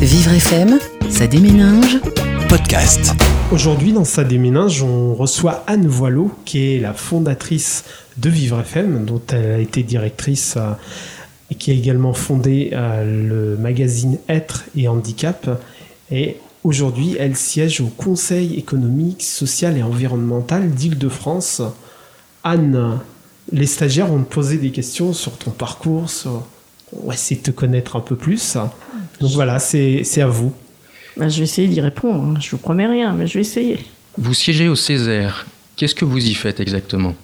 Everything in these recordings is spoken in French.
Vivre FM, ça déménage. Podcast. Aujourd'hui, dans sa déménage, on reçoit Anne Voileau, qui est la fondatrice de Vivre FM, dont elle a été directrice euh, et qui a également fondé euh, le magazine Être et Handicap. Et aujourd'hui, elle siège au Conseil économique, social et environnemental d'Île-de-France. Anne, les stagiaires vont te poser des questions sur ton parcours, sur... on va essayer de te connaître un peu plus. Donc voilà, c'est c'est à vous. Bah, je vais essayer d'y répondre. hein. Je vous promets rien, mais je vais essayer. Vous siégez au Césaire. Qu'est-ce que vous y faites exactement?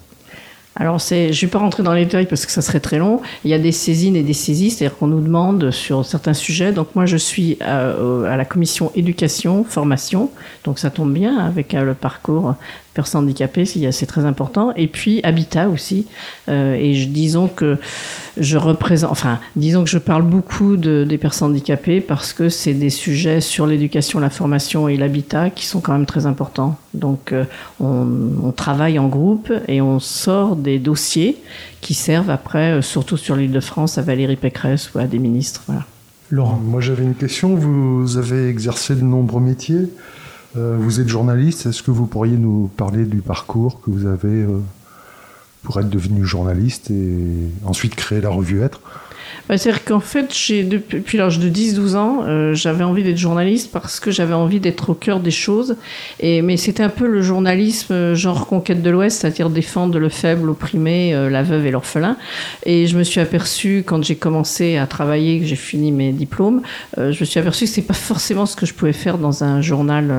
Alors, c'est, je ne vais pas rentrer dans les détails parce que ça serait très long. Il y a des saisines et des saisies, c'est-à-dire qu'on nous demande sur certains sujets. Donc, moi, je suis euh, à la commission éducation, formation. Donc, ça tombe bien avec euh, le parcours personnes handicapées, c'est c'est très important. Et puis, habitat aussi. Euh, et je, disons que je représente, enfin, disons que je parle beaucoup de, des personnes handicapées parce que c'est des sujets sur l'éducation, la formation et l'habitat qui sont quand même très importants. Donc, euh, on, on travaille en groupe et on sort des dossiers qui servent après, euh, surtout sur l'île de France, à Valérie Pécresse ou à des ministres. Voilà. Laurent. Moi j'avais une question, vous avez exercé de nombreux métiers, Euh, vous êtes journaliste, est-ce que vous pourriez nous parler du parcours que vous avez euh, pour être devenu journaliste et ensuite créer la revue Être Bah, C'est-à-dire qu'en fait, depuis, depuis l'âge de 10-12 ans, euh, j'avais envie d'être journaliste parce que j'avais envie d'être au cœur des choses. Et, mais c'était un peu le journalisme euh, genre conquête de l'Ouest, c'est-à-dire défendre le faible, l'opprimé, euh, la veuve et l'orphelin. Et je me suis aperçue, quand j'ai commencé à travailler, que j'ai fini mes diplômes, euh, je me suis aperçue que c'est pas forcément ce que je pouvais faire dans un journal.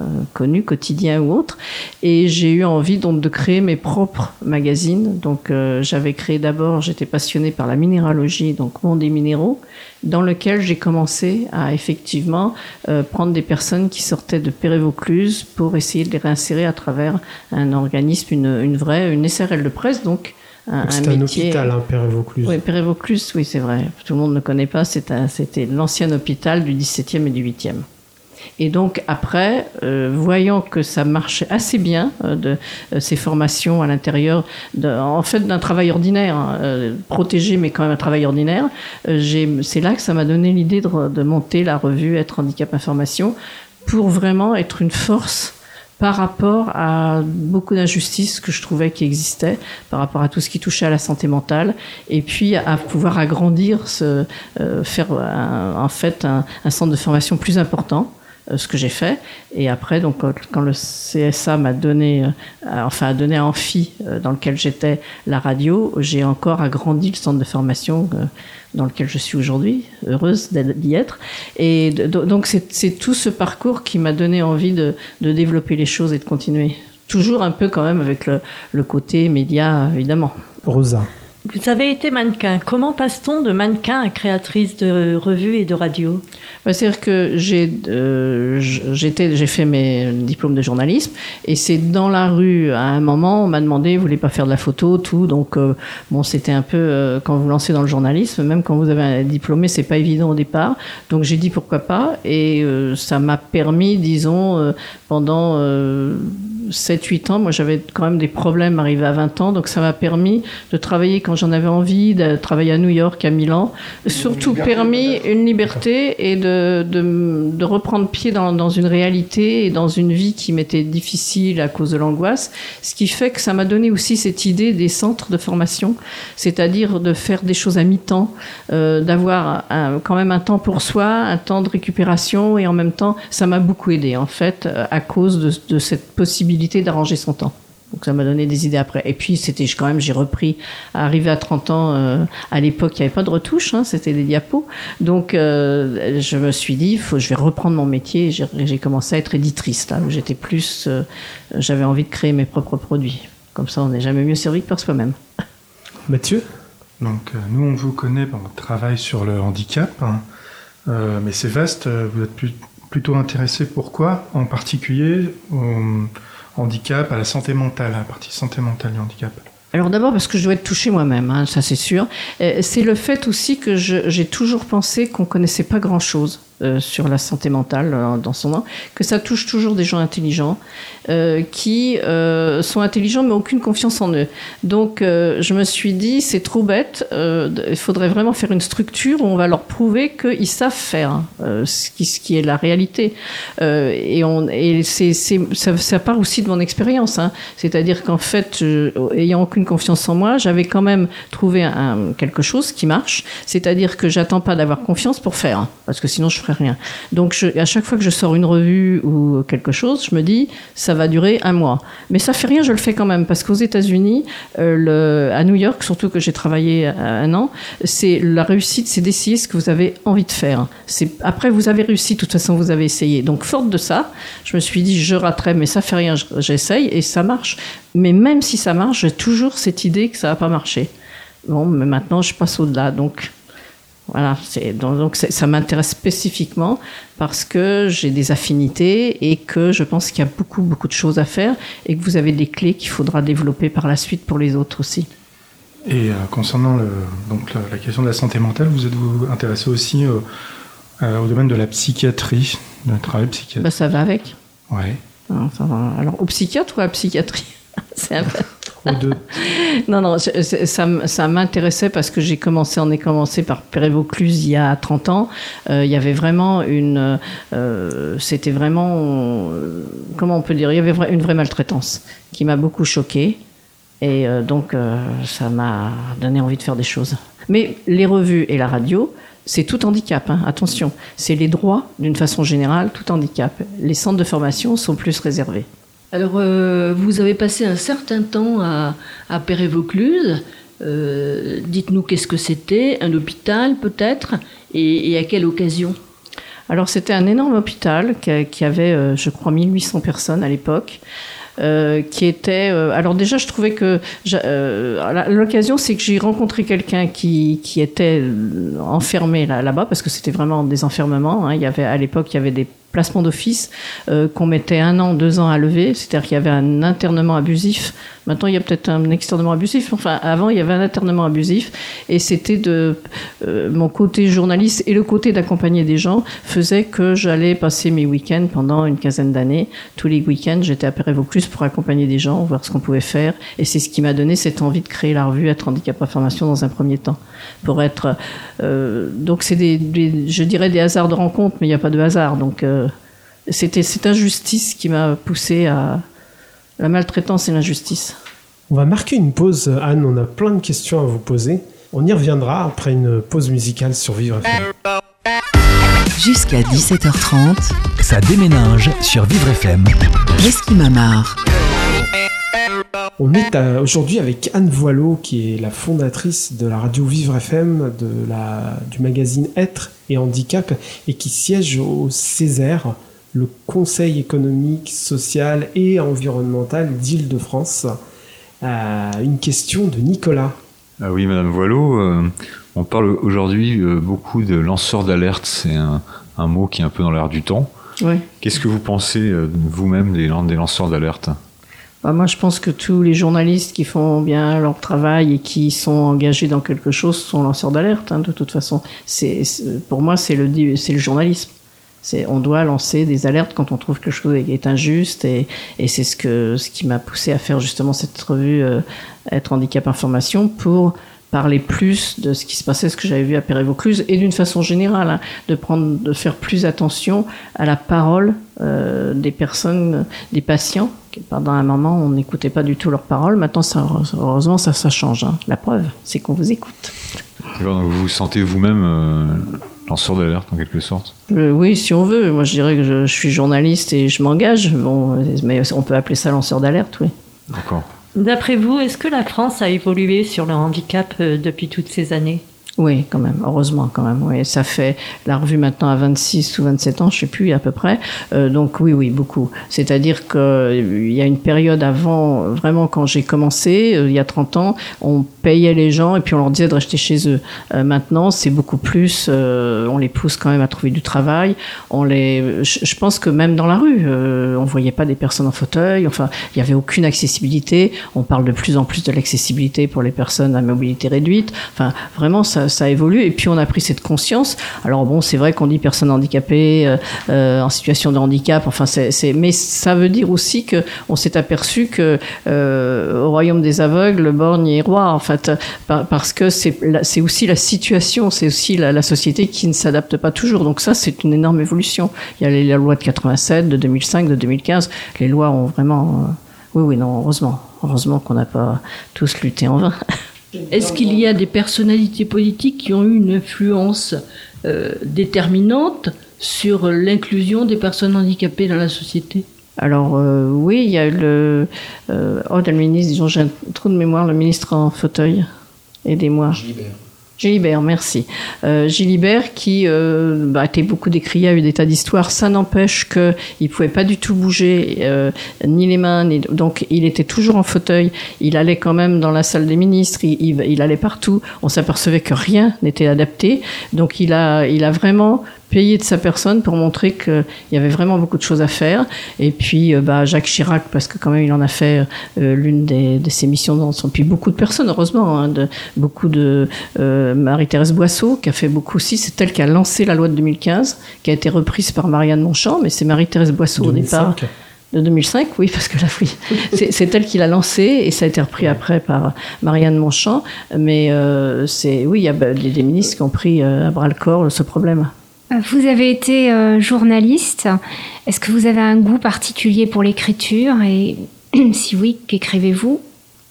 Euh, euh, connu, quotidien ou autre. Et j'ai eu envie donc de créer mes propres magazines. Donc euh, j'avais créé d'abord, j'étais passionnée par la minéralogie, donc Monde des minéraux, dans lequel j'ai commencé à effectivement euh, prendre des personnes qui sortaient de Péré-Vaucluse pour essayer de les réinsérer à travers un organisme, une, une vraie, une SRL de presse, donc un, C'est un, métier. hôpital, hein, Père-et-Vaucluse. Oui, Péré-Vaucluse, oui, c'est vrai. Tout le monde ne connaît pas. C'était l'ancien hôpital du 17e et du 8e. Et donc après, euh, voyant que ça marchait assez bien, euh, euh, ces formations à l'intérieur, en fait d'un travail ordinaire, hein, protégé mais quand même un travail ordinaire, c'est là que ça m'a donné l'idée de, monter la revue Être Handicap Information pour vraiment être une force par rapport à beaucoup d'injustices que je trouvais qui existaient, par rapport à tout ce qui touchait à la santé mentale, et puis à pouvoir agrandir, ce, faire en fait un, centre de formation plus important ce que j'ai fait. Et après, donc, quand, le CSA m'a donné, euh, enfin, a donné à Amphi, euh, dans lequel j'étais, la radio, j'ai encore agrandi le centre de formation euh, dans lequel je suis aujourd'hui, heureuse d'y être. Et donc, c'est tout ce parcours qui m'a donné envie de, de développer les choses et de continuer. Toujours un peu quand même avec le, le côté média, évidemment. Rosa. Vous avez été mannequin. Comment passe-t-on de mannequin à créatrice de revues et de radio Bah, C'est-à-dire que j'ai euh, fait mes diplômes de journalisme et c'est dans la rue à un moment on m'a demandé vous voulez pas faire de la photo tout donc euh, bon c'était un peu euh, quand vous lancez dans le journalisme même quand vous avez un diplômé c'est pas évident au départ donc j'ai dit pourquoi pas et euh, ça m'a permis disons pendant 7-8 ans, moi j'avais quand même des problèmes arrivé à 20 ans, donc ça m'a permis de travailler quand j'en avais envie, de travailler à New York, à Milan, surtout permis une liberté et de, de, de reprendre pied dans, dans une réalité et dans une vie qui m'était difficile à cause de l'angoisse, ce qui fait que ça m'a donné aussi cette idée des centres de formation, c'est-à-dire de faire des choses à mi-temps, euh, d'avoir quand même un temps pour soi, un temps de récupération et en même temps, ça m'a beaucoup aidé en fait euh, à cause de, de cette possibilité d'arranger son temps. Donc ça m'a donné des idées après. Et puis c'était quand même j'ai repris arrivé à 30 ans euh, à l'époque il n'y avait pas de retouche hein, c'était des diapos. Donc euh, je me suis dit faut je vais reprendre mon métier j'ai commencé à être éditrice là où j'étais plus euh, j'avais envie de créer mes propres produits. Comme ça on n'est jamais mieux servi que par soi-même. Mathieu? Donc euh, nous, on vous connaît par votre travail sur le handicap, hein. Euh, mais c'est vaste. Vous êtes plus- plutôt intéressé pourquoi, en particulier au handicap, à la santé mentale, à la partie santé mentale du handicap. Alors d'abord parce que je dois être touchée moi-même, hein, ça c'est sûr. Euh, C'est le fait aussi que j'ai toujours pensé qu'on connaissait pas grand-chose. Euh, sur la santé mentale euh, dans son nom, que ça touche toujours des gens intelligents, euh, qui sont intelligents mais aucune confiance en eux. Donc je me suis dit, c'est trop bête, il faudrait vraiment faire une structure où on va leur prouver qu'ils savent faire, ce, qui, est la réalité. Et ça, part aussi de mon expérience, hein. c'est-à-dire qu'en fait, ayant aucune confiance en moi, j'avais quand même trouvé quelque chose qui marche, c'est-à-dire que j'attends pas d'avoir confiance pour faire, parce que sinon je ferais rien. Donc à chaque fois que je sors une revue ou quelque chose, je me dis ça va durer un mois. Mais ça fait rien, je le fais quand même parce qu'aux États-Unis, euh, à New York, surtout que j'ai travaillé un an, c'est la réussite, c'est d'essayer ce que vous avez envie de faire. Après vous avez réussi, de toute façon vous avez essayé. Donc forte de ça, je me suis dit je raterai, mais ça fait rien, j'essaye et ça marche. Mais même si ça marche, j'ai toujours cette idée que ça va pas marcher. Bon, mais maintenant je passe au-delà, donc voilà, donc ça m'intéresse spécifiquement parce que j'ai des affinités et que je pense qu'il y a beaucoup, beaucoup de choses à faire et que vous avez des clés qu'il faudra développer par la suite pour les autres aussi. Et euh, concernant le, donc, la, la, question de la santé mentale, vous êtes-vous intéressé aussi euh, euh, au domaine de la psychiatrie, de travail psychiatrique? Bah, Ça va avec. Ouais. Alors, alors, au psychiatre ou à la psychiatrie? C'est un peu... Non, non, ça, m'intéressait parce que j'ai commencé, on est commencé par Pérévaucluse il y a 30 ans. Euh, il y avait vraiment une. Euh, C'était vraiment. Euh, comment on peut dire Il y avait une vraie maltraitance qui m'a beaucoup choquée. Et donc, ça m'a donné envie de faire des choses. Mais les revues et la radio, c'est tout handicap, hein, attention. C'est les droits, d'une façon générale, tout handicap. Les centres de formation sont plus réservés. Alors, euh, vous avez passé un certain temps à, à Pérévaucluse. Euh, Dites-nous qu'est-ce que c'était, un hôpital peut-être, et, à quelle occasion? Alors, c'était un énorme hôpital qui, avait, euh, je crois, 1800 personnes à l'époque. Qui était. Alors déjà, je trouvais que l'occasion, c'est que j'ai rencontré quelqu'un qui, qui était enfermé là, là-bas parce que c'était vraiment des enfermements. Hein. Il y avait à l'époque, il y avait des placements d'office euh, qu'on mettait un an, deux ans à lever. C'est-à-dire qu'il y avait un internement abusif. Maintenant, il y a peut-être un externement abusif. Enfin, avant, il y avait un internement abusif. Et c'était de euh, mon côté journaliste et le côté d'accompagner des gens faisait que j'allais passer mes week-ends pendant une quinzaine d'années. Tous les week-ends, j'étais à Pérévaucluse pour accompagner des gens, voir ce qu'on pouvait faire. Et c'est ce qui m'a donné cette envie de créer la revue Être handicap information dans un premier temps. Pour être euh, donc c'est des, des, je dirais des hasards de rencontre, mais il n'y a pas de hasard. Donc c'était cette injustice qui m'a poussé à la maltraitance et l'injustice. On va marquer une pause, Anne. On a plein de questions à vous poser. On y reviendra après une pause musicale sur Vivre FM. Jusqu'à 17h30, ça déménage sur Vivre FM. Reski Mamar. On est aujourd'hui avec Anne Voileau, qui est la fondatrice de la radio Vivre FM, de la, du magazine Être et Handicap, et qui siège au Césaire, le Conseil économique, social et environnemental d'Île-de-France. Euh, une question de Nicolas. Ah oui, Madame Voileau, euh, on parle aujourd'hui euh, beaucoup de lanceurs d'alerte. C'est un, un, mot qui est un peu dans l'air du temps. Oui. Qu'est-ce que vous pensez vous-même des, des lanceurs d'alerte? Bah moi, je pense que tous les journalistes qui font bien leur travail et qui sont engagés dans quelque chose sont lanceurs d'alerte. Hein, de toute façon, c'est pour moi, c'est le c'est le journalisme. On doit lancer des alertes quand on trouve quelque chose est injuste et, c'est ce que ce qui m'a poussé à faire justement cette revue euh, Être handicap information pour parler plus de ce qui se passait, ce que j'avais vu à Pérévaucluse, et d'une façon générale, hein, de prendre, de faire plus attention à la parole euh, des personnes, des patients. Pendant un moment, on n'écoutait pas du tout leurs paroles. Maintenant, heureusement, ça, change. Hein. La preuve, c'est qu'on vous écoute. Vous vous sentez vous-même euh, lanceur d'alerte en quelque sorte euh, Oui, si on veut. Moi, je dirais que je, je suis journaliste et je m'engage. Bon, mais on peut appeler ça lanceur d'alerte, oui. D'accord. D'après vous, est-ce que la France a évolué sur le handicap euh, depuis toutes ces années? Oui, quand même, heureusement quand même. Oui, ça fait la revue maintenant à 26 ou 27 ans, je sais plus à peu près. Euh, donc oui, oui, beaucoup. C'est-à-dire qu'il y a une période avant, vraiment quand j'ai commencé, euh, il y a 30 ans, on payait les gens et puis on leur disait de rester chez eux. Euh, maintenant, c'est beaucoup plus, euh, on les pousse quand même à trouver du travail. On les, je, pense que même dans la rue, euh, on voyait pas des personnes en fauteuil. Enfin, il y avait aucune accessibilité. On parle de plus en plus de l'accessibilité pour les personnes à mobilité réduite. Enfin, vraiment, ça ça, ça évolue. Et puis on a pris cette conscience. Alors bon, c'est vrai qu'on dit personnes handicapées, euh, euh, en situation de handicap. Enfin, c'est, mais ça veut dire aussi que on s'est aperçu que euh, au royaume des aveugles, le borgne est roi. En fait, par- parce que c'est, c'est aussi la situation, c'est aussi la, société qui ne s'adapte pas toujours. Donc ça, c'est une énorme évolution. Il y a la loi de 87, de 2005, de 2015. Les lois ont vraiment. euh, oui, oui, non, heureusement, heureusement qu'on n'a pas tous lutté en vain. Est-ce qu'il y a des personnalités politiques qui ont eu une influence euh, déterminante sur l'inclusion des personnes handicapées dans la société? Alors euh, oui, il y a eu le euh, oh, le ministre, disons, j'ai un trou de mémoire, le ministre en fauteuil. Aidez-moi. Gilibert, merci. Euh, Gilibert qui euh, bah, beaucoup décrié, a eu des tas d'histoires. Ça n'empêche qu'il ne pouvait pas du tout bouger, euh, ni les mains, ni... donc il était toujours en fauteuil. Il allait quand même dans la salle des ministres, il, il- il allait partout. On s'apercevait que rien n'était adapté. Donc il a, il a vraiment payé de sa personne pour montrer qu'il y avait vraiment beaucoup de choses à faire. Et puis euh, bah, Jacques Chirac, parce que quand même il en a fait euh, l'une des, de ses missions dans son... Puis beaucoup de personnes, heureusement, hein, de, beaucoup de... euh, Marie-Thérèse Boisseau, qui a fait beaucoup aussi, c'est elle qui a lancé la loi de 2015, qui a été reprise par Marianne Monchamp, mais c'est Marie-Thérèse Boisseau au départ. 2005. De 2005, oui, parce que là, oui, c'est elle qui l'a lancé et ça a été repris après par Marianne Monchamp. Mais euh, c'est, oui, il y a bah, des, des ministres qui ont pris euh, à bras le corps ce problème. Vous avez été euh, journaliste. Est-ce que vous avez un goût particulier pour l'écriture et si oui, qu'écrivez-vous?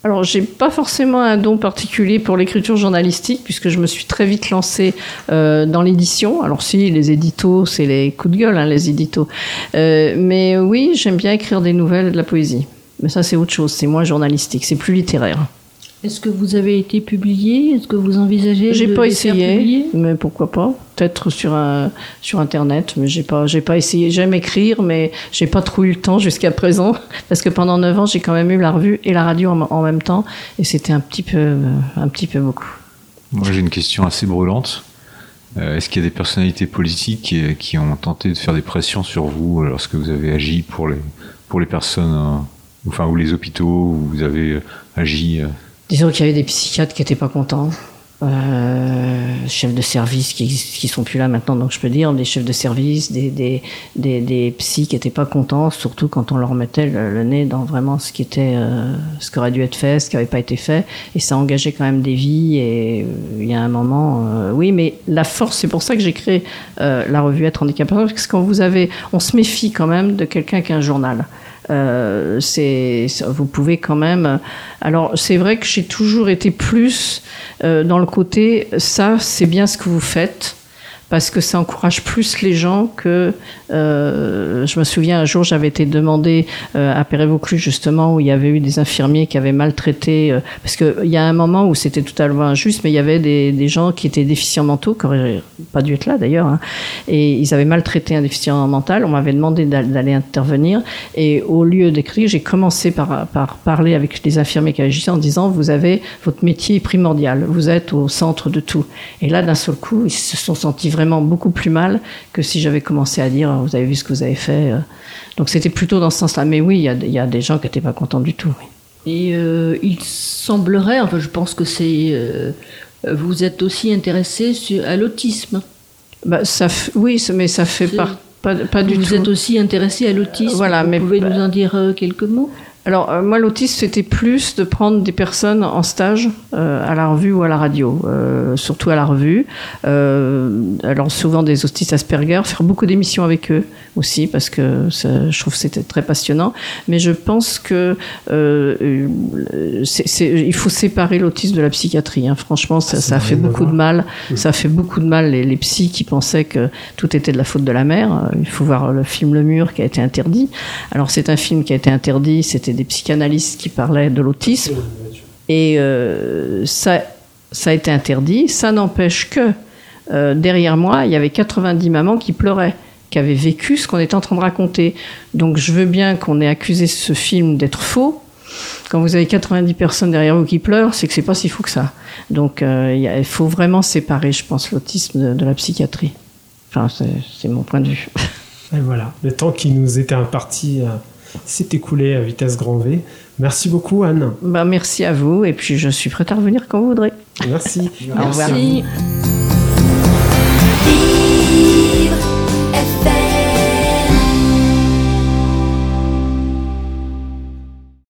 Alors, j'ai pas forcément un don particulier pour l'écriture journalistique, puisque je me suis très vite lancée euh, dans l'édition. Alors, si, les éditos, c'est les coups de gueule, hein, les éditos. Euh, mais oui, j'aime bien écrire des nouvelles de la poésie. Mais ça, c'est autre chose, c'est moins journalistique, c'est plus littéraire. Est-ce que vous avez été publié? Est-ce que vous envisagez J'ai pas les essayé, mais pourquoi pas? Peut-être sur un, sur internet, mais j'ai pas j'ai pas essayé. J'aime écrire, mais j'ai pas trop eu le temps jusqu'à présent parce que pendant 9 ans j'ai quand même eu la revue et la radio en, en même temps et c'était un petit peu un petit peu beaucoup. Moi, j'ai une question assez brûlante. Euh, Est-ce qu'il y a des personnalités politiques qui, qui ont tenté de faire des pressions sur vous euh, lorsque vous avez agi pour les, pour les personnes, euh, enfin, ou les hôpitaux, où vous avez agi euh, Disons qu'il y avait des psychiatres qui étaient pas contents. Euh, chefs de service qui qui sont plus là maintenant, donc je peux dire des chefs de service, des des des, des psys qui étaient pas contents, surtout quand on leur mettait le, le nez dans vraiment ce qui était euh, ce qui aurait dû être fait, ce qui n'avait pas été fait, et ça engageait quand même des vies. Et euh, il y a un moment, euh, oui, mais la force, c'est pour ça que j'ai créé euh, la revue Être handicapé, parce que quand vous avez, on se méfie quand même de quelqu'un qui a un journal. Euh, c'est, vous pouvez quand même. Alors, c'est vrai que j'ai toujours été plus euh, dans le côté ça, c'est bien ce que vous faites. Parce que ça encourage plus les gens que. euh, je me souviens un jour, j'avais été demandé euh, à Pérévaucluse, justement, où il y avait eu des infirmiers qui avaient maltraité. euh, parce qu'il y a un moment où c'était totalement injuste, mais il y avait des, des gens qui étaient déficients mentaux, qui n'auraient pas dû être là d'ailleurs, hein, et ils avaient maltraité un déficient mental. On m'avait demandé d'al- d'aller intervenir, et au lieu d'écrire, j'ai commencé par, par parler avec les infirmiers qui agissaient en disant Vous avez votre métier est primordial, vous êtes au centre de tout. Et là, d'un seul coup, ils se sont sentis vraiment beaucoup plus mal que si j'avais commencé à dire Vous avez vu ce que vous avez fait. euh. Donc c'était plutôt dans ce sens-là. Mais oui, il y a, il y a des gens qui n'étaient pas contents du tout. oui. Et euh, il semblerait, enfin je pense que c'est... euh, vous êtes aussi intéressé sur, à l'autisme. Bah, ça, oui, mais ça fait pas, du vous tout. êtes aussi intéressé à l'autisme. Voilà, vous mais- pouvez nous en dire quelques mots? Alors, euh, moi, l'autisme, c'était plus de prendre des personnes en stage euh, à la revue ou à la radio, euh, surtout à la revue. Euh, alors, souvent des autistes Asperger, faire beaucoup d'émissions avec eux aussi, parce que ça- je trouve que c'était très passionnant. Mais je pense que euh, il faut séparer l'autisme de la psychiatrie. hein. Franchement, ça, a fait beaucoup de mal. Ça a fait beaucoup de mal les, les psys qui pensaient que tout était de la faute de la mère. Il faut voir le film Le Mur qui a été interdit. Alors c'est un film qui a été interdit. C'était des psychanalystes qui parlaient de l'autisme et euh, ça, ça a été interdit. Ça n'empêche que euh, derrière moi, il y avait 90 mamans qui pleuraient qui avaient vécu ce qu'on était en train de raconter. Donc je veux bien qu'on ait accusé ce film d'être faux, quand vous avez 90 personnes derrière vous qui pleurent, c'est que c'est pas si fou que ça. Donc euh, il faut vraiment séparer, je pense, l'autisme de, de la psychiatrie. Enfin, c'est- mon point de vue. Et voilà, le temps qui nous était imparti euh, s'est écoulé à vitesse grand V. Merci beaucoup, Anne. Bah, merci à vous, et puis je suis prête à revenir quand vous voudrez. Merci. Au revoir. Merci.